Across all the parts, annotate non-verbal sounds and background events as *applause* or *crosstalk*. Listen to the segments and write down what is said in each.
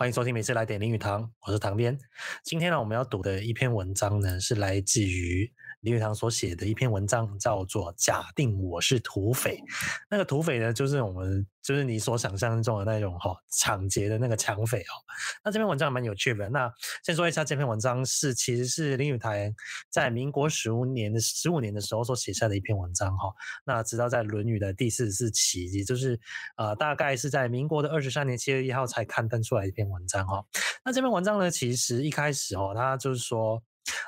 欢迎收听《每次来点林语堂》，我是唐编。今天呢，我们要读的一篇文章呢，是来自于林语堂所写的一篇文章，叫做《假定我是土匪》。那个土匪呢，就是我们就是你所想象中的那种哈抢劫的那个抢匪哦。那这篇文章蛮有趣的。那先说一下，这篇文章是其实是林语堂在民国十五年的十五年的时候所写下的一篇文章哈。那直到在《论语》的第四十四期，也就是呃大概是在民国的二十三年七月一号才刊登出来一篇文章哈，那这篇文章呢，其实一开始哦，他就是说，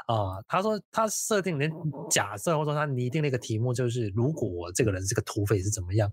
啊、呃，他说他设定连假设，或者说他拟定了一个题目，就是如果我这个人是个土匪是怎么样？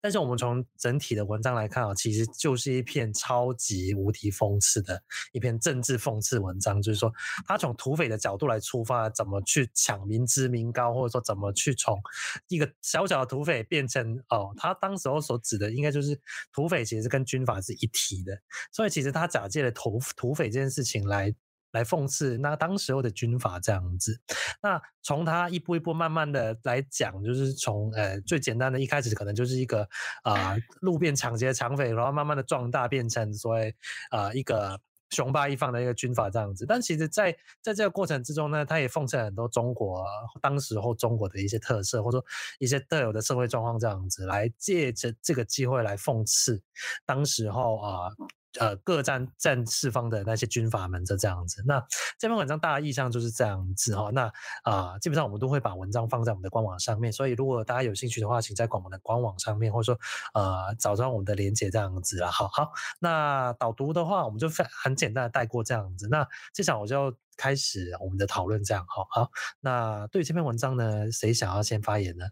但是我们从整体的文章来看啊，其实就是一篇超级无敌讽刺的一篇政治讽刺文章，就是说他从土匪的角度来出发，怎么去抢民脂民膏，或者说怎么去从一个小小的土匪变成哦，他当时候所指的应该就是土匪，其实跟军阀是一体的，所以其实他假借了土土匪这件事情来。来讽刺那当时候的军阀这样子，那从他一步一步慢慢的来讲，就是从呃最简单的一开始可能就是一个啊、呃、路边抢劫的抢匪，然后慢慢的壮大变成所谓啊、呃、一个雄霸一方的一个军阀这样子。但其实在，在在这个过程之中呢，他也讽刺很多中国当时候中国的一些特色，或者说一些特有的社会状况这样子，来借着这个机会来讽刺当时候啊。呃，各战战四方的那些军阀们就这样子。那这篇文章大意上就是这样子哈。那啊、基本上我们都会把文章放在我们的官网上面，所以如果大家有兴趣的话，请在我们的官网上面，或者说呃，找到我们的连接这样子啊。好好，那导读的话，我们就很简单的带过这样子。那接下来我就开始我们的讨论，这样好好。那对于这篇文章呢，谁想要先发言呢？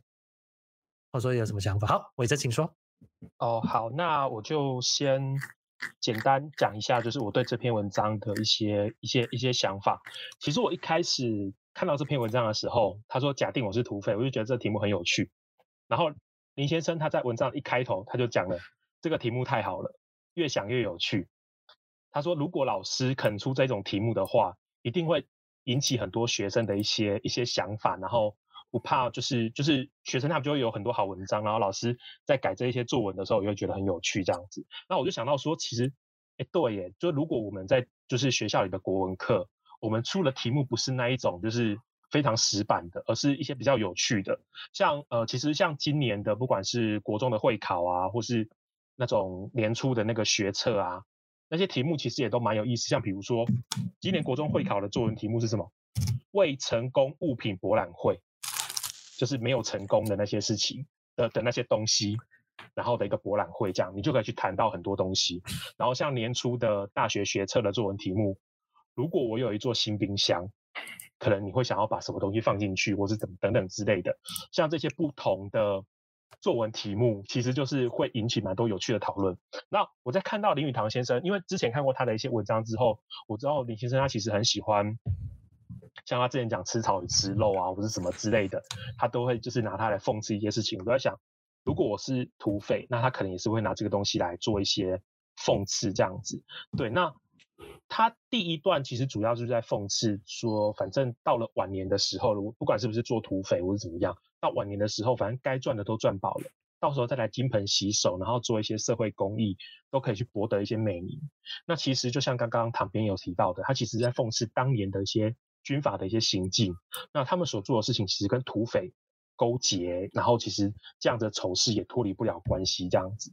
或者说有什么想法？好，伟哲，请说。哦，好，那我就先。简单讲一下，就是我对这篇文章的一些一些一些想法。其实我一开始看到这篇文章的时候，他说假定我是土匪，我就觉得这题目很有趣。然后林先生他在文章一开头他就讲了，这个题目太好了，越想越有趣。他说如果老师肯出这种题目的话，一定会引起很多学生的一些一些想法，然后。不怕，就是就是学生他们就会有很多好文章，然后老师在改这一些作文的时候，也会觉得很有趣这样子。那我就想到说，其实，哎，对耶，就如果我们在就是学校里的国文课，我们出的题目不是那一种就是非常死板的，而是一些比较有趣的，像呃，其实像今年的不管是国中的会考啊，或是那种年初的那个学测啊，那些题目其实也都蛮有意思。像比如说，今年国中会考的作文题目是什么？未成功物品博览会。就是没有成功的那些事情的的那些东西，然后的一个博览会，这样你就可以去谈到很多东西。然后像年初的大学学测的作文题目，如果我有一座新冰箱，可能你会想要把什么东西放进去，或是怎么等等之类的。像这些不同的作文题目，其实就是会引起蛮多有趣的讨论。那我在看到林语堂先生，因为之前看过他的一些文章之后，我知道林先生他其实很喜欢。像他之前讲吃草与吃肉啊，或是什么之类的，他都会就是拿它来讽刺一些事情。我都在想，如果我是土匪，那他可能也是会拿这个东西来做一些讽刺这样子。对，那他第一段其实主要就是在讽刺说，反正到了晚年的时候，不管是不是做土匪或是怎么样，到晚年的时候，反正该赚的都赚饱了，到时候再来金盆洗手，然后做一些社会公益，都可以去博得一些美名。那其实就像刚刚唐编有提到的，他其实在讽刺当年的一些。军阀的一些行径，那他们所做的事情其实跟土匪勾结，然后其实这样的丑事也脱离不了关系，这样子。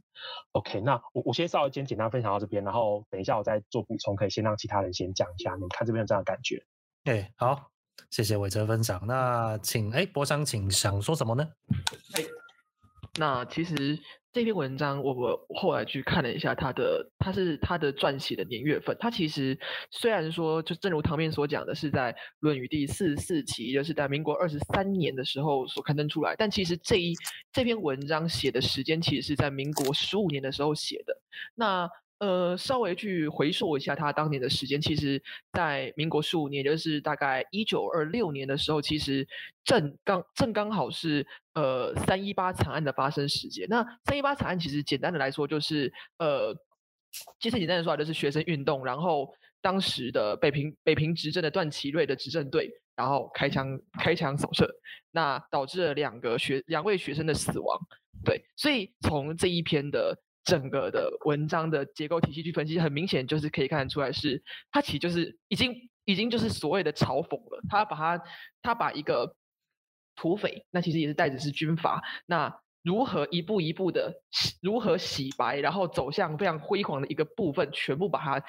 OK，那我我先稍微先简单分享到这边，然后等一下我再做补充，可以先让其他人先讲一下，你们看这边有这样的感觉。哎，好，谢谢伟哲分享。那请哎，博商，请想说什么呢？哎，那其实。这篇文章我我后来去看了一下，他的他是他的撰写的年月份。他其实虽然说，就正如唐面所讲的，是在《论语》第四十四期，就是在民国二十三年的时候所刊登出来。但其实这一这篇文章写的时间，其实是在民国十五年的时候写的。那呃，稍微去回溯一下他当年的时间，其实，在民国十五年，就是大概一九二六年的时候，其实正刚正刚好是呃三一八惨案的发生时间。那三一八惨案其实简单的来说，就是呃，其实简单的说就是学生运动，然后当时的北平北平执政的段祺瑞的执政队，然后开枪开枪扫射，那导致了两个学两位学生的死亡。对，所以从这一篇的。整个的文章的结构体系去分析，很明显就是可以看得出来是，是他其实就是已经已经就是所谓的嘲讽了。他把他他把一个土匪，那其实也是带着是军阀，那如何一步一步的如何洗白，然后走向非常辉煌的一个部分，全部把它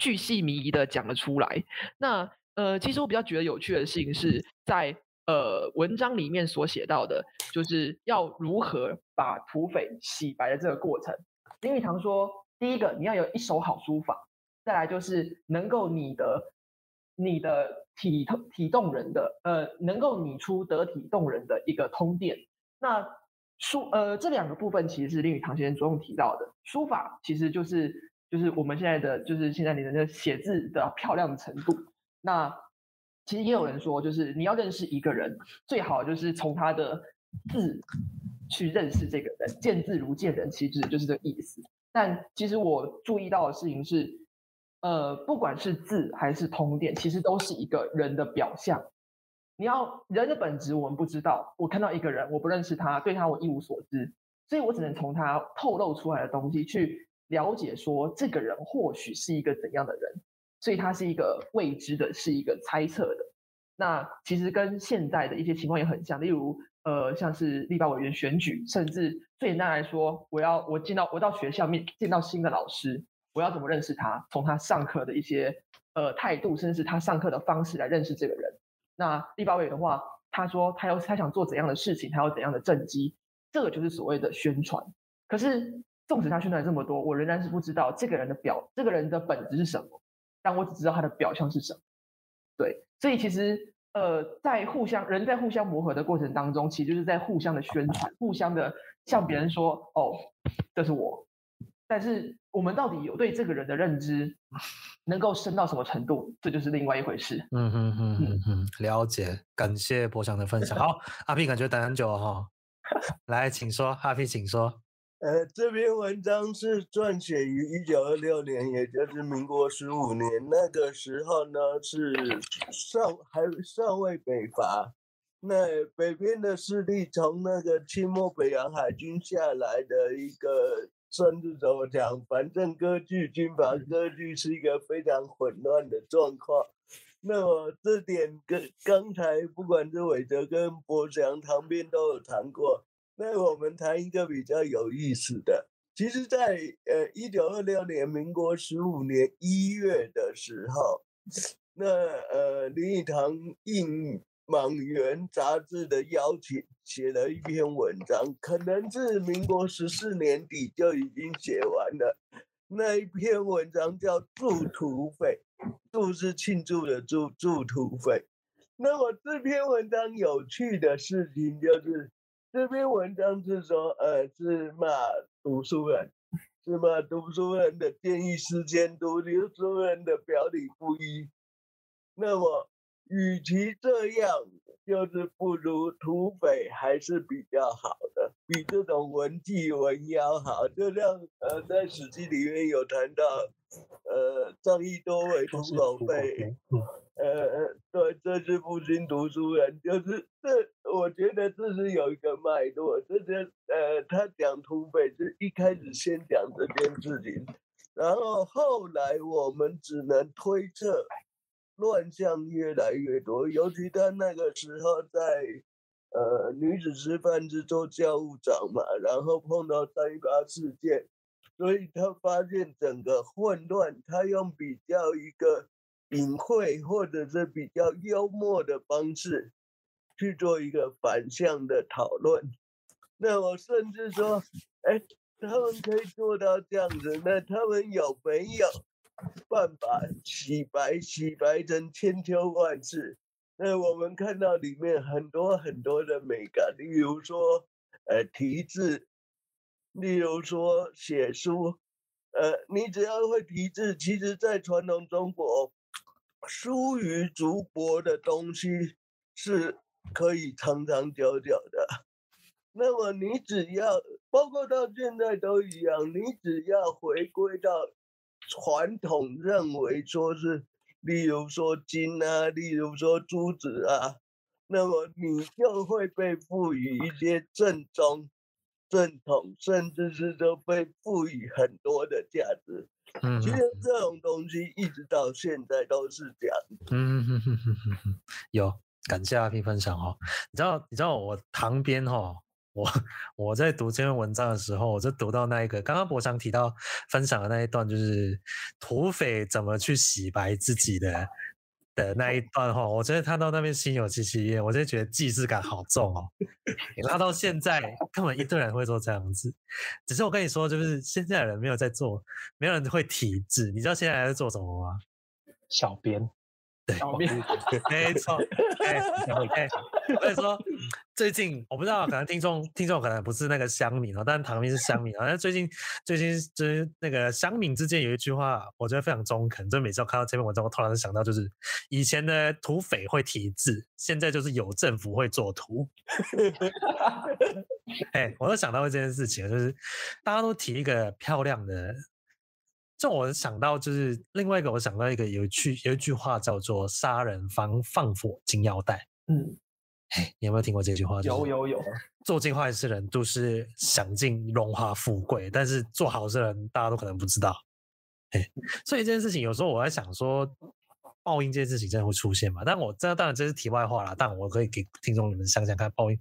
巨细靡遗的讲了出来。那呃，其实我比较觉得有趣的事情是在呃文章里面所写到的，就是要如何把土匪洗白的这个过程。林语堂说：“第一个，你要有一手好书法；再来就是能够拟得你的体体动人的，呃，能够拟出得体动人的一个通电。那书，呃，这两个部分其实是林语堂先生着重提到的。书法其实就是就是我们现在的就是现在你的那写字的漂亮的程度。那其实也有人说，就是你要认识一个人，最好就是从他的字。”去认识这个人，见字如见人，其实就是这个意思。但其实我注意到的事情是，呃，不管是字还是通电，其实都是一个人的表象。你要人的本质，我们不知道。我看到一个人，我不认识他，对他我一无所知，所以我只能从他透露出来的东西去了解，说这个人或许是一个怎样的人。所以他是一个未知的，是一个猜测的。那其实跟现在的一些情况也很像，例如。呃，像是立法委员选举，甚至最简单来说，我要我进到我到学校面见到新的老师，我要怎么认识他？从他上课的一些呃态度，甚至是他上课的方式来认识这个人。那立法委员的话，他说他要他想做怎样的事情，他有怎样的政绩，这个就是所谓的宣传。可是纵使他宣传这么多，我仍然是不知道这个人的表，这个人的本质是什么，但我只知道他的表象是什么。对，所以其实。呃，在互相人在互相磨合的过程当中，其实就是在互相的宣传，互相的向别人说：“哦，这是我。”但是我们到底有对这个人的认知能够深到什么程度，这就是另外一回事。嗯哼哼哼哼，了解，感谢博翔的分享。好，阿 P 感觉等很久了哈，*laughs* 来，请说，阿 P 请说。呃，这篇文章是撰写于一九二六年，也就是民国十五年。那个时候呢，是尚还尚未北伐，那北边的势力从那个清末北洋海军下来的一个，甚至怎么讲，反正割据军阀割据是一个非常混乱的状况。那么这点跟刚才不管是伟哲跟柏翔旁边都有谈过。那我们谈一个比较有意思的，其实在，呃一九二六年，民国十五年一月的时候，那呃林语堂应《莽原》杂志的邀请，写了一篇文章，可能是民国十四年底就已经写完了。那一篇文章叫《祝土匪》，祝是庆祝的祝，祝土匪。那么这篇文章有趣的事情就是。这篇文章是说，呃，是骂读书人，是骂读书人的见异思迁，读书人的表里不一。那么，与其这样，就是不如土匪还是比较好的，比这种文妓文妖好。就像呃，在《史记》里面有谈到，呃，张一多为土狗呃，对，这是复兴读书人，就是这，我觉得这是有一个脉络。这些呃，他讲土匪是一开始先讲这件事情，然后后来我们只能推测，乱象越来越多。尤其他那个时候在呃女子师范之做教务长嘛，然后碰到三一八事件，所以他发现整个混乱，他用比较一个。隐晦或者是比较幽默的方式去做一个反向的讨论，那我甚至说，哎，他们可以做到这样子，那他们有没有办法洗白？洗白成千秋万世？那我们看到里面很多很多的美感，例如说，呃，题字，例如说写书，呃，你只要会题字，其实在传统中国。疏于竹帛的东西是可以长长久久的。那么你只要，包括到现在都一样，你只要回归到传统认为说是，例如说金啊，例如说珠子啊，那么你就会被赋予一些正宗正统，甚至是都被赋予很多的价值。嗯，其实这种东西一直到现在都是这样。嗯哼哼哼哼哼，有，感谢阿 P 分享哦。你知道，你知道我旁边哈，我我在读这篇文章的时候，我就读到那一个刚刚博翔提到分享的那一段，就是土匪怎么去洗白自己的。的那一段哈，我觉得看到那边心有戚戚焉，我就觉得既视感好重哦。*laughs* 你拉到现在，根本一堆人会做这样子。只是我跟你说，就是现在的人没有在做，没有人会体制。你知道现在还在做什么吗？小编。对，没错。哎哎，我跟你说，最近我不知道，可能听众听众可能不是那个乡民哦，但是唐明是乡民。好像最近最近就是那个乡民之间有一句话，我觉得非常中肯。就每次我看到这篇文章，我突然想到，就是以前的土匪会提字，现在就是有政府会做图。*laughs* 哎，我都想到这件事情，就是大家都提一个漂亮的。这我想到就是另外一个，我想到一个有趣有一句话叫做“杀人放放火金腰带”。嗯，哎，你有没有听过这句话？有有有。做尽坏事的人都是享尽荣华富贵，但是做好事的人大家都可能不知道。哎，所以这件事情有时候我在想说。报应这件事情真的会出现吗？但我这当然这是题外话啦。但我可以给听众你们想想看，报应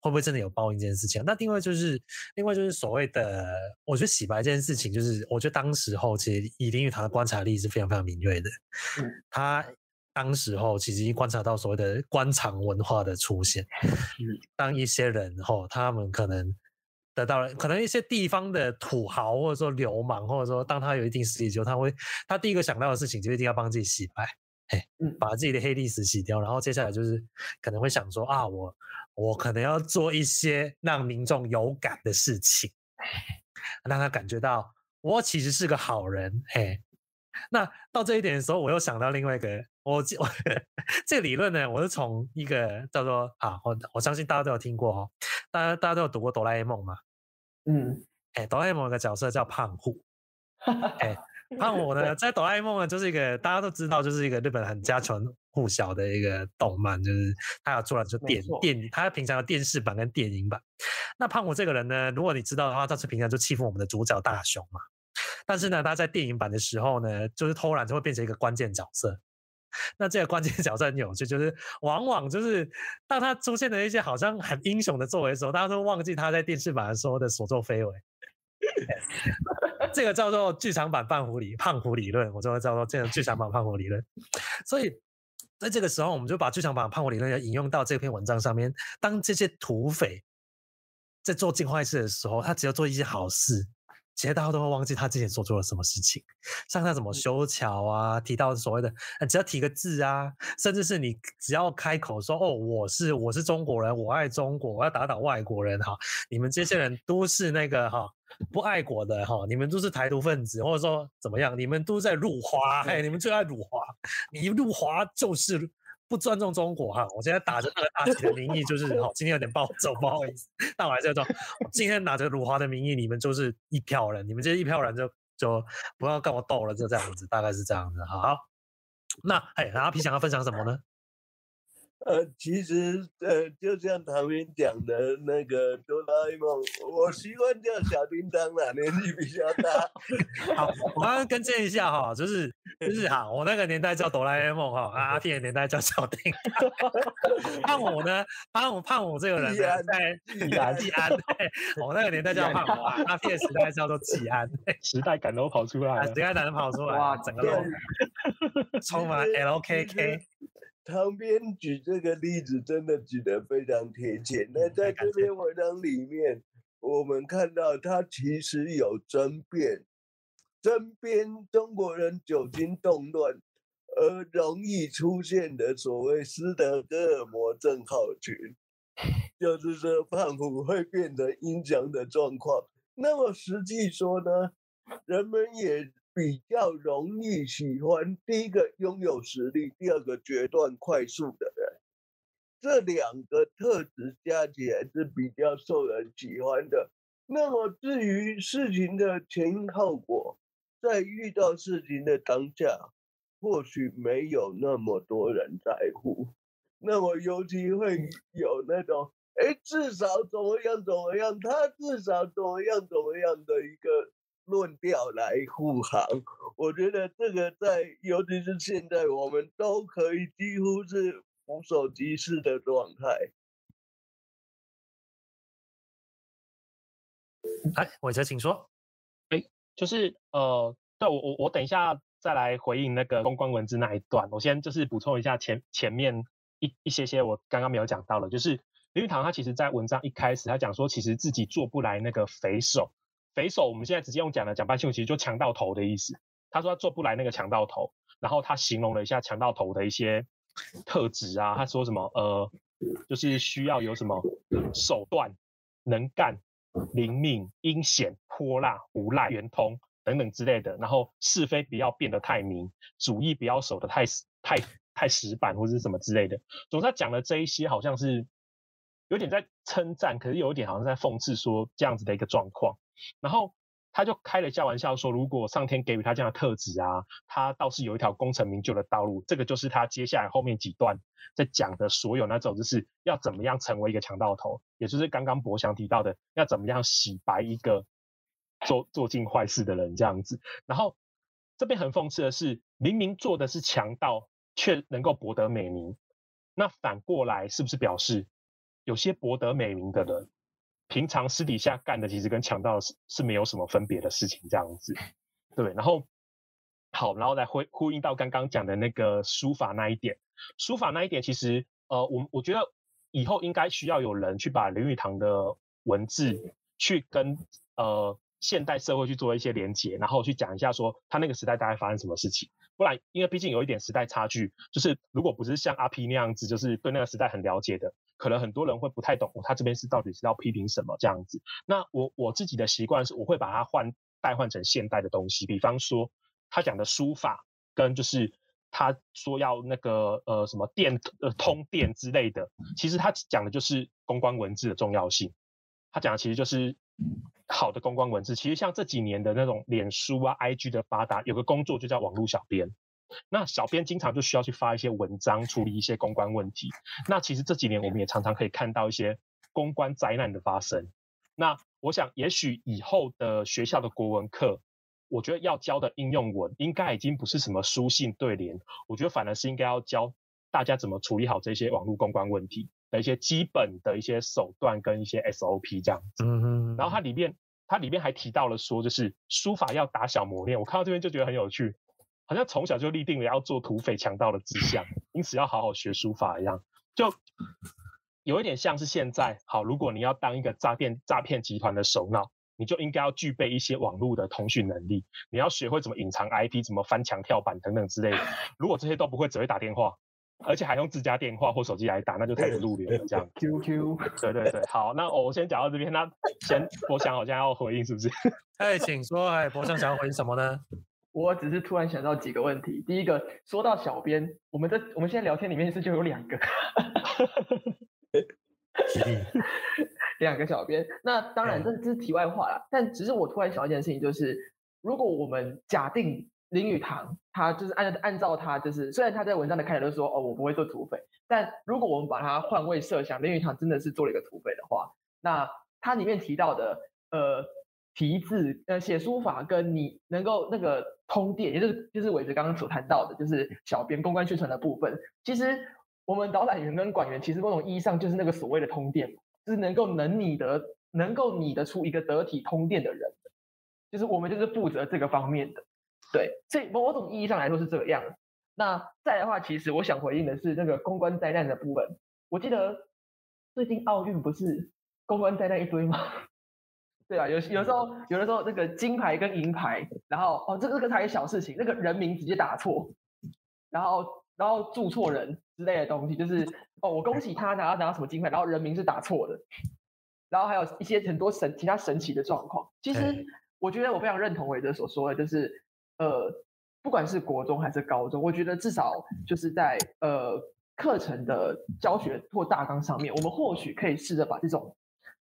会不会真的有报应这件事情？那另外就是，另外就是所谓的，我觉得洗白这件事情，就是我觉得当时候其实以林语堂的观察力是非常非常敏锐的。嗯，他当时候其实观察到所谓的官场文化的出现。嗯，当一些人后他们可能得到了，可能一些地方的土豪或者说流氓，或者说当他有一定实力之后，他会他第一个想到的事情就一定要帮自己洗白。哎，把自己的黑历史洗掉，然后接下来就是可能会想说啊，我我可能要做一些让民众有感的事情，让他感觉到我其实是个好人。嘿，那到这一点的时候，我又想到另外一个，我我 *laughs* 这个理论呢，我是从一个叫做啊，我我相信大家都有听过哦，大家大家都有读过哆啦 A 梦嘛？嗯，哎，哆啦 A 梦有个角色叫胖虎，*laughs* 哎。胖虎呢，在哆啦 A 梦呢，就是一个大家都知道，就是一个日本很家传户晓的一个动漫，就是他有做了就电错电，他平常的电视版跟电影版。那胖虎这个人呢，如果你知道的话，他是平常就欺负我们的主角大雄嘛。但是呢，他在电影版的时候呢，就是偷懒就会变成一个关键角色。那这个关键角色很有趣，就是往往就是当他出现了一些好像很英雄的作为的时候，大家都忘记他在电视版的时候的所作非为。*laughs* 这个叫做剧场版胖虎理胖虎理论，我就会叫做这个剧场版胖虎理论。所以在这个时候，我们就把剧场版胖虎理论要引用到这篇文章上面。当这些土匪在做尽坏事的时候，他只要做一些好事。其实大家都会忘记他之前做错了什么事情，像他怎么修桥啊，提到所谓的，只要提个字啊，甚至是你只要开口说哦，我是我是中国人，我爱中国，我要打倒外国人哈，你们这些人都是那个哈不爱国的哈，你们都是台独分子，或者说怎么样，你们都在辱华，哎，你们最爱辱华，你辱华就是。不尊重中国哈！我现在打着那个大旗的名义，就是好，今天有点暴走，不好意思。但我还是要说，我今天拿着辱华的名义，你们就是一票人，你们这一票人就就不要跟我斗了，就这样子，大概是这样子。好，那哎，阿皮想要分享什么呢？呃，其实呃，就像唐明讲的那个哆啦 A 梦，我习惯叫小叮当啦，年纪比较大。*laughs* 好，我刚刚更正一下哈，就是就是哈，我那个年代叫哆啦 A 梦哈，阿 P 的年代叫小叮当。*laughs* 胖虎呢，胖虎胖虎这个人呢，在季安季安，我那个年代叫胖虎，阿 P 的时代叫做季安，时代感都跑出来，时代感都跑出来，哇，整个都充满 LKK。旁边举这个例子真的举得非常贴切。那在这篇文章里面，我们看到他其实有争辩，争辩中国人久经动乱而容易出现的所谓斯德哥尔摩症候群，就是说胖虎会变得阴阳的状况。那么实际说呢，人们也。比较容易喜欢第一个拥有实力，第二个决断快速的人，这两个特质加起来是比较受人喜欢的。那么至于事情的前因后果，在遇到事情的当下，或许没有那么多人在乎。那么尤其会有那种哎，至少怎么样怎么样，他至少怎么样怎么样的一个论调来护航。我觉得这个在，尤其是现在，我们都可以几乎是无所即事的状态。哎，伟哲，请说。哎，就是呃，对我我我等一下再来回应那个公关文字那一段。我先就是补充一下前前面一一些些我刚刚没有讲到的，就是林语堂他其实在文章一开始他讲说，其实自己做不来那个匪首。匪首我们现在直接用讲的讲半秀，其实就强盗头的意思。他说他做不来那个强盗头，然后他形容了一下强盗头的一些特质啊，他说什么呃，就是需要有什么手段、能干。灵敏、阴险、泼辣、无赖、圆通等等之类的，然后是非不要变得太明，主义不要守得太、太太死板或者是什么之类的。总之，他讲的这一些好像是有点在称赞，可是有一点好像在讽刺说这样子的一个状况。然后。他就开了一下玩笑说，如果上天给予他这样的特质啊，他倒是有一条功成名就的道路。这个就是他接下来后面几段在讲的所有那种，就是要怎么样成为一个强盗头，也就是刚刚博翔提到的，要怎么样洗白一个做做尽坏事的人这样子。然后这边很讽刺的是，明明做的是强盗，却能够博得美名。那反过来是不是表示有些博得美名的人？平常私底下干的其实跟强盗是是没有什么分别的事情，这样子，对。然后好，然后来呼呼应到刚刚讲的那个书法那一点，书法那一点其实呃，我我觉得以后应该需要有人去把林语堂的文字去跟呃现代社会去做一些连接，然后去讲一下说他那个时代大概发生什么事情。不然，因为毕竟有一点时代差距，就是如果不是像阿 P 那样子，就是对那个时代很了解的，可能很多人会不太懂，哦，他这边是到底是要批评什么这样子。那我我自己的习惯是，我会把它换代换成现代的东西，比方说他讲的书法，跟就是他说要那个呃什么电呃通电之类的，其实他讲的就是公关文字的重要性，他讲的其实就是。好的公关文字，其实像这几年的那种脸书啊、IG 的发达，有个工作就叫网络小编。那小编经常就需要去发一些文章，处理一些公关问题。那其实这几年我们也常常可以看到一些公关灾难的发生。那我想，也许以后的学校的国文课，我觉得要教的应用文，应该已经不是什么书信对联，我觉得反而是应该要教大家怎么处理好这些网络公关问题。的一些基本的一些手段跟一些 SOP 这样子，嗯哼，然后它里面它里面还提到了说，就是书法要打小磨练。我看到这边就觉得很有趣，好像从小就立定了要做土匪强盗的志向，因此要好好学书法一样，就有一点像是现在。好，如果你要当一个诈骗诈骗集团的首脑，你就应该要具备一些网络的通讯能力，你要学会怎么隐藏 IP，怎么翻墙跳板等等之类的。如果这些都不会，只会打电话。而且还用自家电话或手机来打，那就太不入流了。这样，QQ，对对对，好，那我先讲到这边。那先，博翔好像要回应，是不是？*laughs* 哎，请说。哎，博翔想要回应什么呢？我只是突然想到几个问题。第一个，说到小编，我们的我们现在聊天里面是就有两个，*laughs* 两个小编。那当然，这这是题外话啦。但只是我突然想到一件事情，就是如果我们假定。林语堂，他就是按按照他就是，虽然他在文章的开头都说哦，我不会做土匪，但如果我们把他换位设想，林语堂真的是做了一个土匪的话，那他里面提到的呃题字呃写书法跟你能够那个通电，也就是就是伟哲刚刚所谈到的，就是小编公关宣传的部分，其实我们导览员跟馆员其实某种意义上就是那个所谓的通电，就是能够能拟得能够拟得出一个得体通电的人，就是我们就是负责这个方面的。对，所以某种意义上来说是这个样子。那再的话，其实我想回应的是那个公关灾难的部分。我记得最近奥运不是公关灾难一堆吗？对啊，有有时候有的时候那个金牌跟银牌，然后哦这个这个才小事情，那个人名直接打错，然后然后注错人之类的东西，就是哦我恭喜他拿到拿到什么金牌，然后人名是打错的，然后还有一些很多神其他神奇的状况。其实我觉得我非常认同伟哲所说的，就是。呃，不管是国中还是高中，我觉得至少就是在呃课程的教学或大纲上面，我们或许可以试着把这种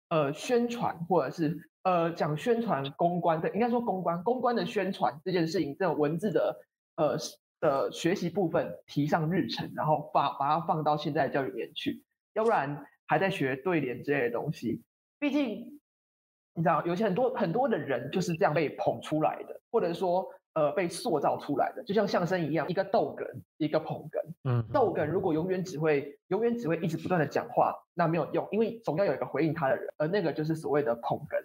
呃宣传或者是呃讲宣传公关的，应该说公关公关的宣传这件事情，这种文字的呃的学习部分提上日程，然后把把它放到现在的教育里面去，要不然还在学对联之类的东西。毕竟你知道，有些很多很多的人就是这样被捧出来的，或者说呃被塑造出来的，就像相声一样，一个逗哏，一个捧哏。嗯，逗哏如果永远只会永远只会一直不断的讲话，那没有用，因为总要有一个回应他的人，而那个就是所谓的捧哏。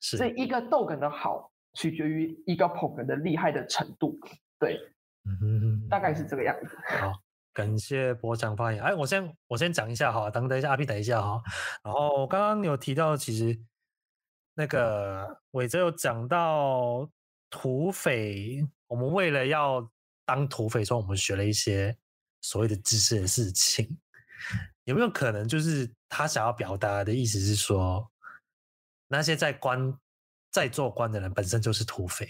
是，所以一个逗哏的好，取决于一个捧哏的厉害的程度。对，嗯，大概是这个样子。好，感谢博强发言。哎，我先我先讲一下哈，等等一下阿 P 等一下哈。然后刚刚有提到，其实那个伟哲有讲到土匪，我们为了要当土匪，所以我们学了一些所谓的知识的事情。有没有可能就是他想要表达的意思是说，那些在官在做官的人本身就是土匪？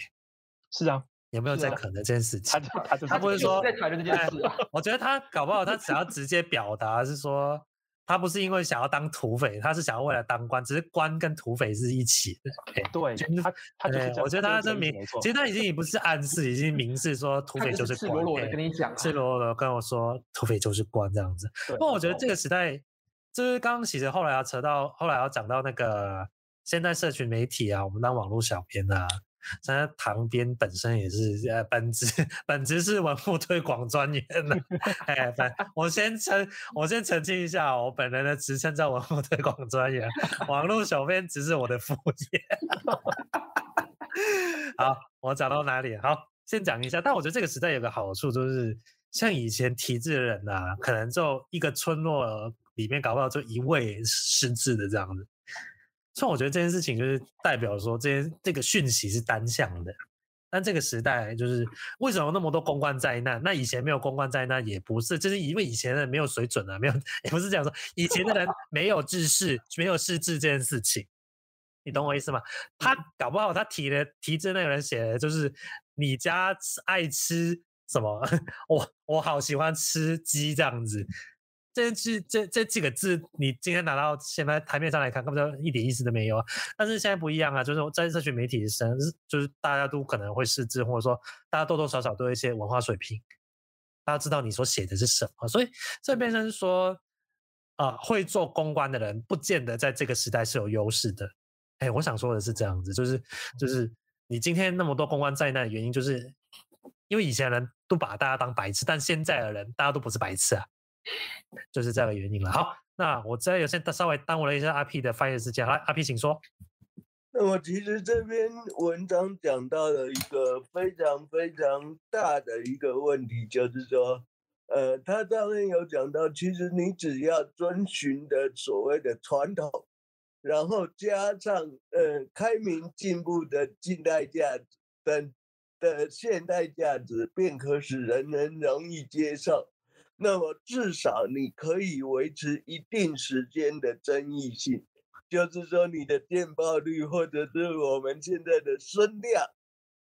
是啊。有没有在可能这件事情？他他他不是说在谈论这件事，我觉得他搞不好他只要直接表达是说，他不是因为想要当土匪，他是想要为了当官，只是官跟土匪是一起的。对，他他就是我觉得他这明，其实他已经也不是暗示，已经明示说土匪就是官。赤裸裸的跟你讲，赤裸裸的跟我说土匪就是官这样子。不过我觉得这个时代，就是刚刚其实后来要扯到，后来要讲到那个现在社群媒体啊，我们当网络小编啊。现在堂编本身也是呃，本职本职是文物推广专员的。哎，本我先澄我先澄清一下，我本人的职称叫文物推广专员，网络小编只是我的副业。*laughs* 好，我讲到哪里？好，先讲一下。但我觉得这个时代有个好处，就是像以前体制的人呐、啊，可能就一个村落里面搞不好就一位识字的这样子。所以我觉得这件事情就是代表说，这些这个讯息是单向的。但这个时代就是为什么那么多公关灾难？那以前没有公关灾难也不是，就是因为以前的人没有水准啊，没有也不是这样说。以前的人没有知识，没有识字这件事情，你懂我意思吗？他搞不好他提的提字那个人写的就是你家爱吃什么？*laughs* 我我好喜欢吃鸡这样子。这这这这几个字，你今天拿到现在台面上来看，根本就一点意思都没有啊！但是现在不一样啊，就是在社群媒体上，就是大家都可能会识字，或者说大家多多少少都有一些文化水平，大家知道你所写的是什么，所以这变成说，啊、会做公关的人，不见得在这个时代是有优势的。哎，我想说的是这样子，就是就是你今天那么多公关灾难的原因，就是因为以前人都把大家当白痴，但现在的人大家都不是白痴啊。就是这个原因了。好，那我这有先稍微耽误了一下阿 P 的发言时间。来，阿 P 请说。那么其实这篇文章讲到了一个非常非常大的一个问题，就是说，呃，他当然有讲到，其实你只要遵循的所谓的传统，然后加上呃开明进步的近代价值等的现代价值，便可使人人容易接受。那么至少你可以维持一定时间的争议性，就是说你的电报率或者是我们现在的声量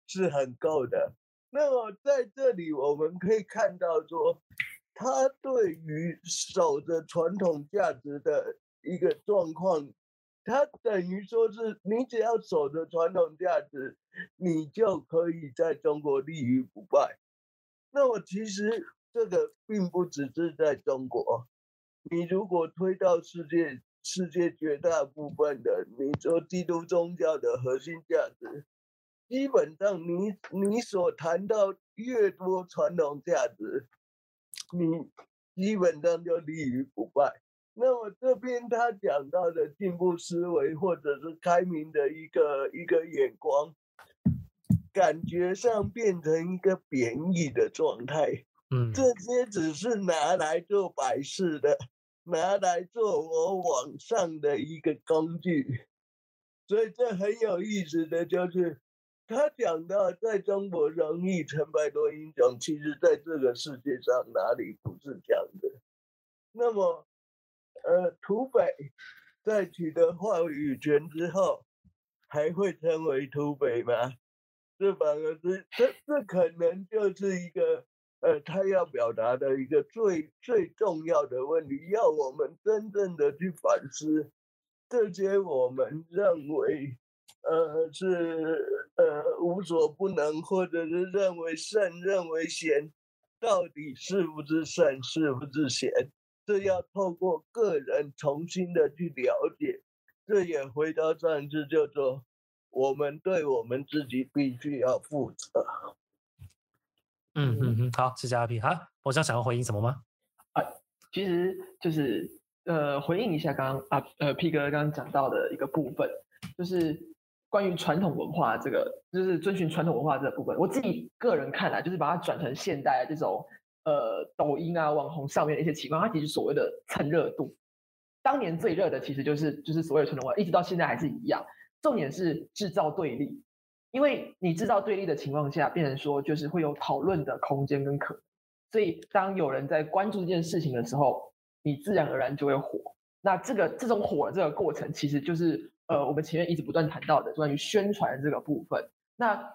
是很够的。那么在这里我们可以看到说，他对于守着传统价值的一个状况，他等于说是你只要守着传统价值，你就可以在中国立于不败。那么其实。这个并不只是在中国，你如果推到世界，世界绝大部分的，你说基督宗教的核心价值，基本上你你所谈到越多传统价值，你基本上就立于不败。那么这边他讲到的进步思维或者是开明的一个一个眼光，感觉上变成一个贬义的状态。嗯，这些只是拿来做摆设的，拿来做我网上的一个工具，所以这很有意思的就是，他讲到在中国容易成百多英雄，其实在这个世界上哪里不是这样的？那么，呃，土匪在取得话语权之后，还会成为土匪吗？这反而是这这可能就是一个。呃，他要表达的一个最最重要的问题，要我们真正的去反思这些我们认为呃是呃无所不能，或者是认为圣认为贤，到底是不是圣，是不是贤？这要透过个人重新的去了解。这也回到上一次，叫做我们对我们自己必须要负责。嗯嗯嗯，好，谢谢阿 P。好，我想想要回应什么吗？啊，其实就是呃，回应一下刚刚啊呃 P 哥刚刚讲到的一个部分，就是关于传统文化这个，就是遵循传统文化这个部分。我自己个人看来，就是把它转成现代这种呃抖音啊网红上面的一些情况，它其实所谓的蹭热度。当年最热的其实就是就是所谓的传统文化，一直到现在还是一样。重点是制造对立。因为你制造对立的情况下，变成说就是会有讨论的空间跟可能，所以当有人在关注这件事情的时候，你自然而然就会火。那这个这种火的这个过程，其实就是呃我们前面一直不断谈到的关于宣传这个部分。那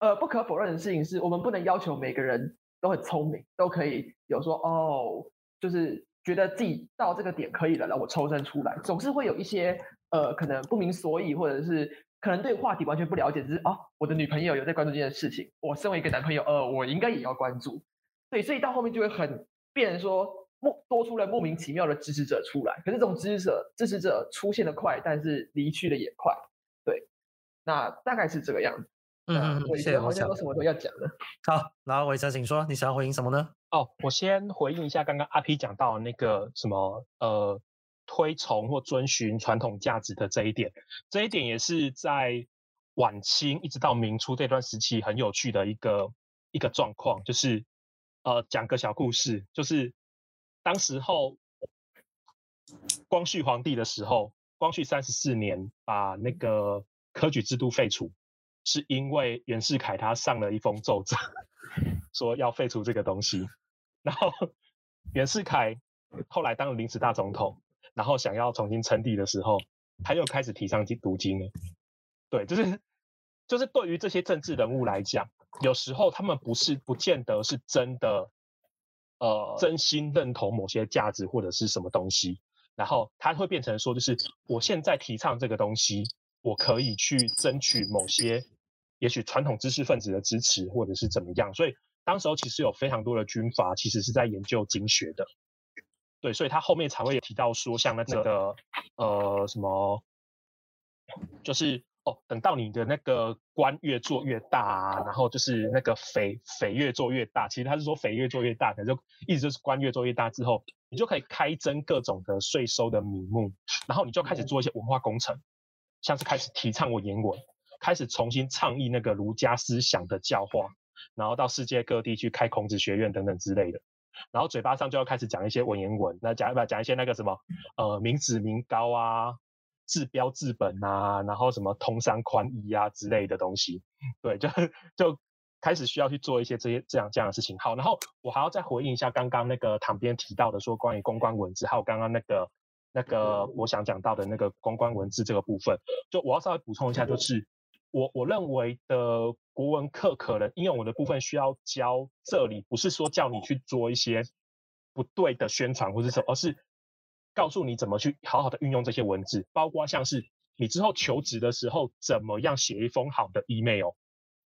呃不可否认的事情是，我们不能要求每个人都很聪明，都可以有说哦，就是觉得自己到这个点可以了，然后我抽身出来，总是会有一些呃可能不明所以或者是。可能对话题完全不了解，只是哦，我的女朋友有在关注这件事情，我身为一个男朋友，呃，我应该也要关注。对，所以到后面就会很变成说莫多出了莫名其妙的支持者出来，可是这种支持者支持者出现的快，但是离去的也快。对，那大概是这个样子。嗯嗯，谢谢。好像有什么都要讲的。*laughs* 好，然后伟成，请说，你想要回应什么呢？哦，我先回应一下刚刚阿 P 讲到那个什么，呃。推崇或遵循传统价值的这一点，这一点也是在晚清一直到明初这段时期很有趣的一个一个状况，就是呃讲个小故事，就是当时候光绪皇帝的时候，光绪三十四年把那个科举制度废除，是因为袁世凯他上了一封奏折，*laughs* 说要废除这个东西，然后 *laughs* 袁世凯后来当了临时大总统。然后想要重新称帝的时候，他又开始提倡读经了。对，就是就是对于这些政治人物来讲，有时候他们不是不见得是真的，呃，真心认同某些价值或者是什么东西。然后他会变成说，就是我现在提倡这个东西，我可以去争取某些，也许传统知识分子的支持，或者是怎么样。所以当时候其实有非常多的军阀其实是在研究经学的。对，所以他后面才会提到说，像那个呃什么，就是哦，等到你的那个官越做越大啊，然后就是那个匪匪越做越大，其实他是说匪越做越大，可就意思就是官越做越大之后，你就可以开征各种的税收的名目，然后你就开始做一些文化工程，像是开始提倡文言文，开始重新倡议那个儒家思想的教化，然后到世界各地去开孔子学院等等之类的。然后嘴巴上就要开始讲一些文言文，那讲不讲一些那个什么，呃，民脂民膏啊，治标治本啊，然后什么通商宽衣啊之类的东西，对，就就开始需要去做一些这些这样这样的事情。好，然后我还要再回应一下刚刚那个旁边提到的说关于公关文字，还有刚刚那个那个我想讲到的那个公关文字这个部分，就我要稍微补充一下，就是。我我认为的国文课可能应用文的部分需要教，这里不是说叫你去做一些不对的宣传或是什么，而是告诉你怎么去好好的运用这些文字，包括像是你之后求职的时候怎么样写一封好的 email，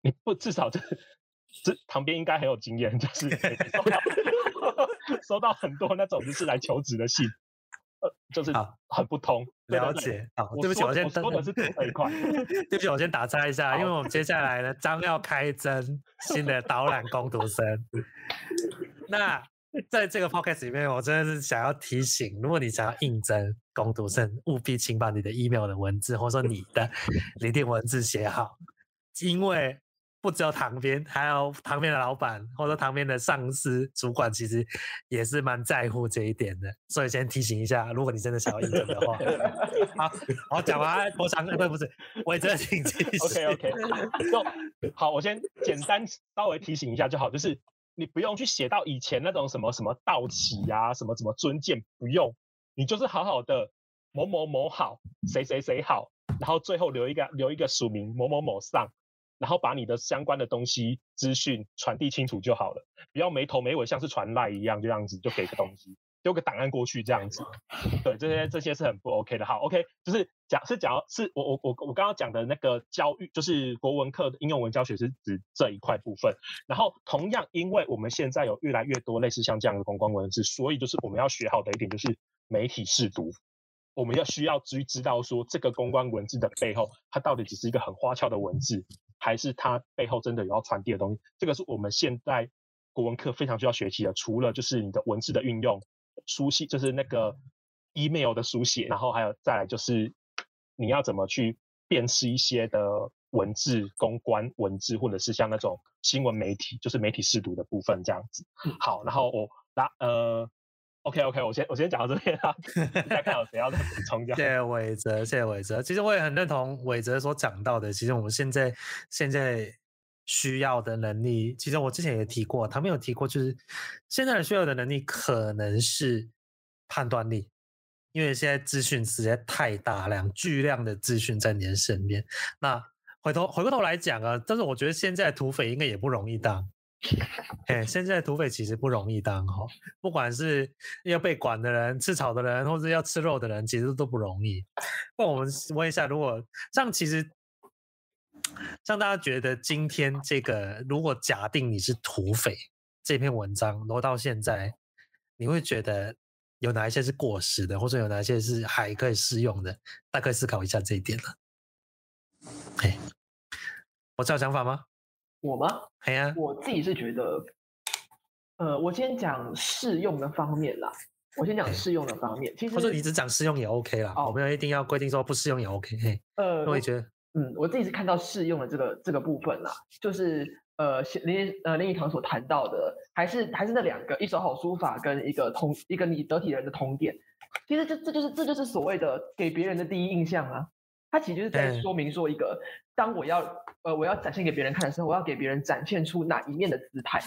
你不至少这这旁边应该很有经验，就是 *laughs* 收到 *laughs* 收到很多那种就是来求职的信。就是很不通，了解。好，对不起，我先说的是这一块。*laughs* 对不起，我先打岔一下，因为我们接下来呢将要开征 *laughs* 新的导览工读生。*laughs* 那在这个 podcast 里面，我真的是想要提醒，如果你想要应征工读生，务必请把你的 email 的文字，或者说你的里面文字写好，因为。不只有旁边，还有旁边的老板或者旁边的上司、主管，其实也是蛮在乎这一点的。所以先提醒一下，如果你真的想要应征的话，好，我讲完，我想，不，不是，我也真的挺继续。*laughs* OK OK，就好，我先简单稍微提醒一下就好，就是你不用去写到以前那种什么什么道启呀、啊，什么什么尊敬，不用，你就是好好的某某某好，谁谁谁好，然后最后留一个留一个署名某某某上。然后把你的相关的东西资讯传递清楚就好了，不要没头没尾，像是传赖一样这样子就给个东西。丢个档案过去这样子。对，这些这些是很不 OK 的。好，OK，就是讲是讲是我我我我刚刚讲的那个教育，就是国文课的应用文教学是指这一块部分。然后同样，因为我们现在有越来越多类似像这样的公关文字，所以就是我们要学好的一点就是媒体识读。我们要需要知知道说这个公关文字的背后，它到底只是一个很花俏的文字，还是它背后真的有要传递的东西？这个是我们现在国文课非常需要学习的。除了就是你的文字的运用、书写，就是那个 email 的书写，然后还有再来就是你要怎么去辨识一些的文字、公关文字，或者是像那种新闻媒体，就是媒体试读的部分这样子。好，然后我那呃。OK OK，我先我先讲到这边啊，*laughs* 再看有谁要再补充。谢谢伟哲，谢谢伟哲。其实我也很认同伟哲所讲到的。其实我们现在现在需要的能力，其实我之前也提过，他们有提过，就是现在的需要的能力可能是判断力，因为现在资讯实在太大量、巨量的资讯在你的身边。那回头回过头来讲啊，但是我觉得现在土匪应该也不容易当。*laughs* 哎，现在土匪其实不容易当哈，不管是要被管的人、吃草的人，或者要吃肉的人，其实都不容易。那我们问一下，如果像其实像大家觉得今天这个，如果假定你是土匪，这篇文章挪到现在，你会觉得有哪一些是过时的，或者有哪一些是还可以适用的？大家可以思考一下这一点了。哎，我有想法吗？我吗？哎呀，我自己是觉得，呃，我先讲适用的方面啦。我先讲适用的方面，其实或者你只讲适用也 OK 啦。哦，我没有一定要规定说不适用也 OK。嘿，呃，我也觉得，嗯，我自己是看到适用的这个这个部分啦，就是呃，林呃林语堂所谈到的，还是还是那两个，一手好书法跟一个通一个你得体人的通典。其实这这就是这就是所谓的给别人的第一印象啊。它其实就是在说明说一个，当我要呃我要展现给别人看的时候，我要给别人展现出哪一面的姿态，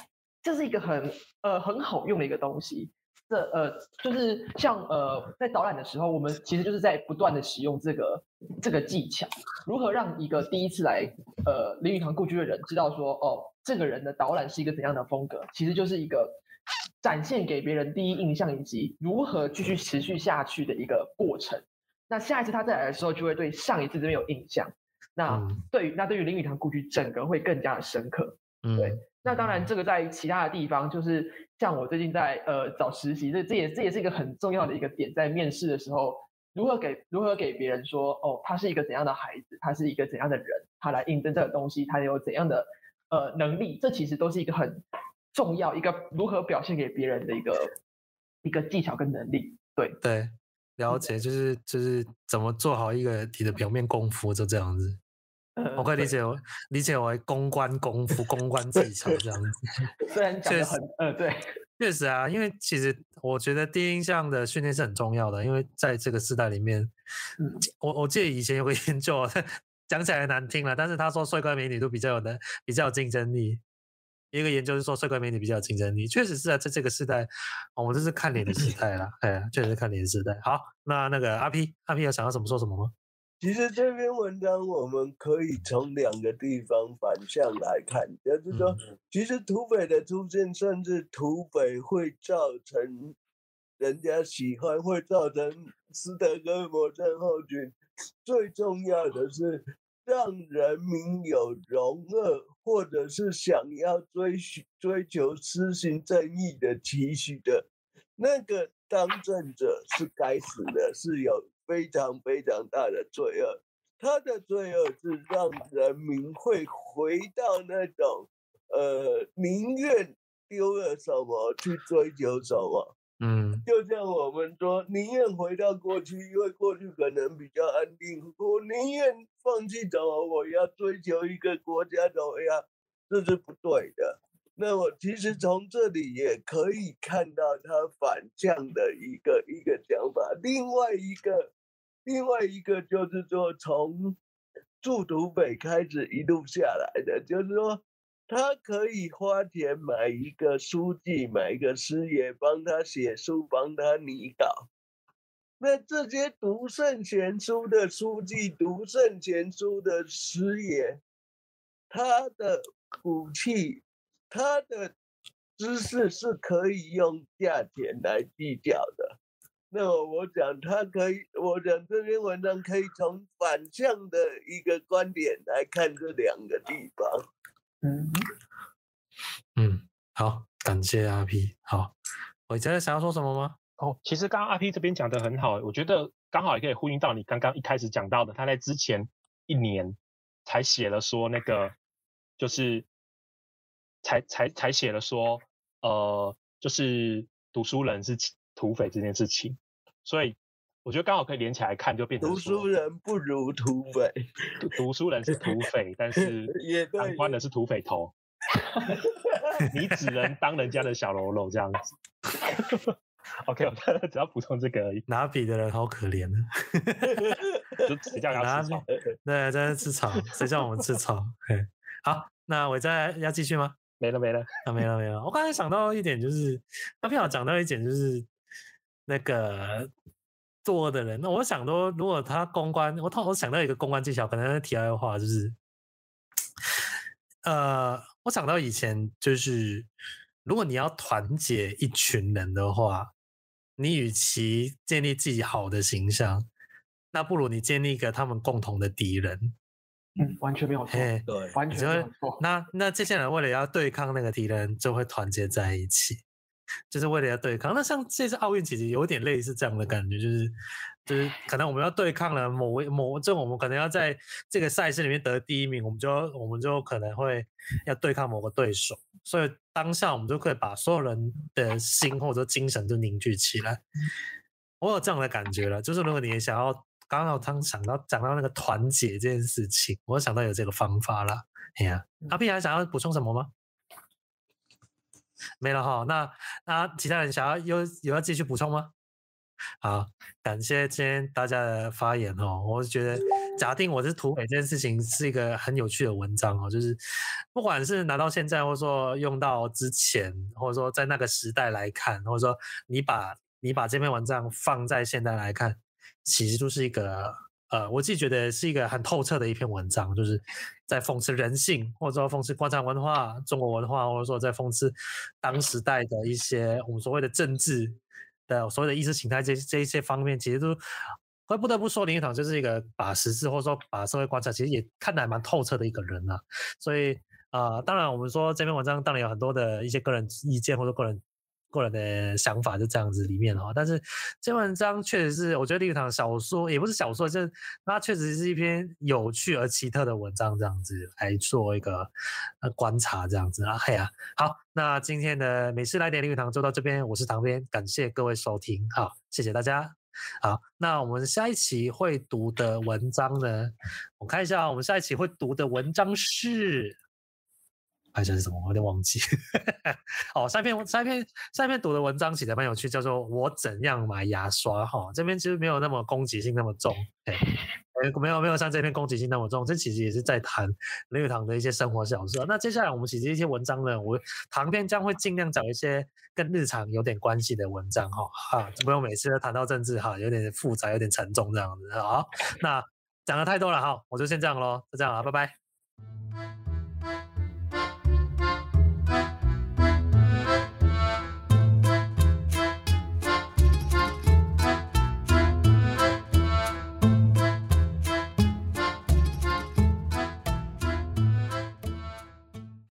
这是一个很呃很好用的一个东西。这呃就是像呃在导览的时候，我们其实就是在不断的使用这个这个技巧，如何让一个第一次来呃林语堂故居的人知道说哦这个人的导览是一个怎样的风格，其实就是一个展现给别人第一印象以及如何继续持续下去的一个过程。那下一次他再来的时候，就会对上一次这边有印象。那对于、嗯、那对于林语堂故居整个会更加的深刻。嗯，对。那当然，这个在其他的地方，就是像我最近在呃找实习，这这也这也是一个很重要的一个点，在面试的时候，如何给如何给别人说，哦，他是一个怎样的孩子，他是一个怎样的人，他来应征这个东西，他有怎样的呃能力，这其实都是一个很重要一个如何表现给别人的一个一个技巧跟能力。对对。了解，就是就是怎么做好一个你的表面功夫，就这样子。嗯、我可以理解，理解为公关功夫、公关技巧这样子。*laughs* 虽然讲得很，呃，对，*laughs* 确实啊，因为其实我觉得第一印象的训练是很重要的，因为在这个时代里面，嗯、我我记得以前有个 *laughs* 研究，讲起来难听了，但是他说帅哥美女都比较有的，比较有竞争力。一个研究是说，帅哥美女比较有竞争力，确实是啊，在这个时代，我们这是看脸的时代了，哎，确实是看脸的时代。好，那那个阿 P，阿 P 有想要什么说什么吗？其实这篇文章我们可以从两个地方反向来看，就是说，其实土匪的出现，甚至土匪会造成人家喜欢，会造成斯德哥尔摩症候群，最重要的是。让人民有容恶，或者是想要追寻、追求施行正义的期许的，那个当政者是该死的，是有非常非常大的罪恶。他的罪恶是让人民会回到那种，呃，宁愿丢了什么去追求什么。嗯，就像我们说，宁愿回到过去，因为过去可能比较安定。我宁愿放弃什么，我要追求一个国家怎么样，这是不对的。那我，其实从这里也可以看到他反向的一个一个讲法。另外一个，另外一个就是说，从驻土匪开始一路下来的，就是说。他可以花钱买一个书记，买一个师爷帮他写书，帮他拟稿。那这些读圣贤书的书记，读圣贤书的师爷，他的武器，他的知识是可以用价钱来计较的。那我讲，他可以，我讲这篇文章可以从反向的一个观点来看这两个地方。嗯嗯，好，感谢阿 P。好，伟哲想要说什么吗？哦，其实刚刚阿 P 这边讲的很好，我觉得刚好也可以呼应到你刚刚一开始讲到的，他在之前一年才写了说那个，就是才才才写了说，呃，就是读书人是土匪这件事情，所以我觉得刚好可以连起来看，就变成读书人不如土匪，读读书人是土匪，但是 *laughs* 当官的是土匪头，*laughs* 你只能当人家的小喽啰这样子。OK，我只要补充这个而已。拿笔的人好可怜啊！*laughs* 谁叫要吃草？对，在吃草。谁叫我们吃草？好，那我再要继续吗？没了，没了，啊，没了，没了。我刚才想到一点，就是他刚好讲到一点，就是那个作恶的人。那我想说，如果他公关，我我想到一个公关技巧，可能题外的话就是，呃，我想到以前就是，如果你要团结一群人的话。你与其建立自己好的形象，那不如你建立一个他们共同的敌人。嗯，完全没有错。对，完全没有错。那那这些人为了要对抗那个敌人，就会团结在一起，就是为了要对抗。那像这次奥运，其实有点类似这样的感觉，就是。就是可能我们要对抗了某位某，就我们可能要在这个赛事里面得第一名，我们就我们就可能会要对抗某个对手，所以当下我们就可以把所有人的心或者精神都凝聚起来。我有这样的感觉了，就是如果你想要刚刚他想到讲到那个团结这件事情，我想到有这个方法了。哎呀，阿 P 还想要补充什么吗？没了哈，那那其他人想要有有要继续补充吗？好，感谢今天大家的发言哦。我觉得假定我是土匪这件事情是一个很有趣的文章哦，就是不管是拿到现在，或者说用到之前，或者说在那个时代来看，或者说你把你把这篇文章放在现在来看，其实就是一个呃，我自己觉得是一个很透彻的一篇文章，就是在讽刺人性，或者说讽刺官场文化、中国文化，或者说在讽刺当时代的一些我们所谓的政治。的所谓的意识形态这这一些方面，其实都会不得不说林语堂就是一个把时事或者说把社会观察，其实也看得还蛮透彻的一个人啊。所以啊、呃，当然我们说这篇文章当然有很多的一些个人意见或者个人。个人的想法就这样子里面哈，但是这篇文章确实是我觉得林语堂小说也不是小说，就是它确实是一篇有趣而奇特的文章，这样子来做一个呃观察这样子啊。嘿呀，好，那今天的美式来点林语堂就到这边，我是唐编，感谢各位收听，好，谢谢大家。好，那我们下一期会读的文章呢，我看一下，我们下一期会读的文章是。还是什么？我有点忘记。*laughs* 哦，上一篇上一篇上一篇读的文章写的蛮有趣，叫做《我怎样买牙刷》哈、哦。这边其实没有那么攻击性那么重，哎，*laughs* 没有没有像这篇攻击性那么重。这其实也是在谈 *laughs* 林语堂的一些生活小事。那接下来我们其实一些文章呢，我唐编将会尽量找一些跟日常有点关系的文章哈。哈、哦，不用每次都谈到政治哈，有点复杂，有点沉重这样子。好，那讲的太多了哈，我就先这样喽，就这样了，拜拜。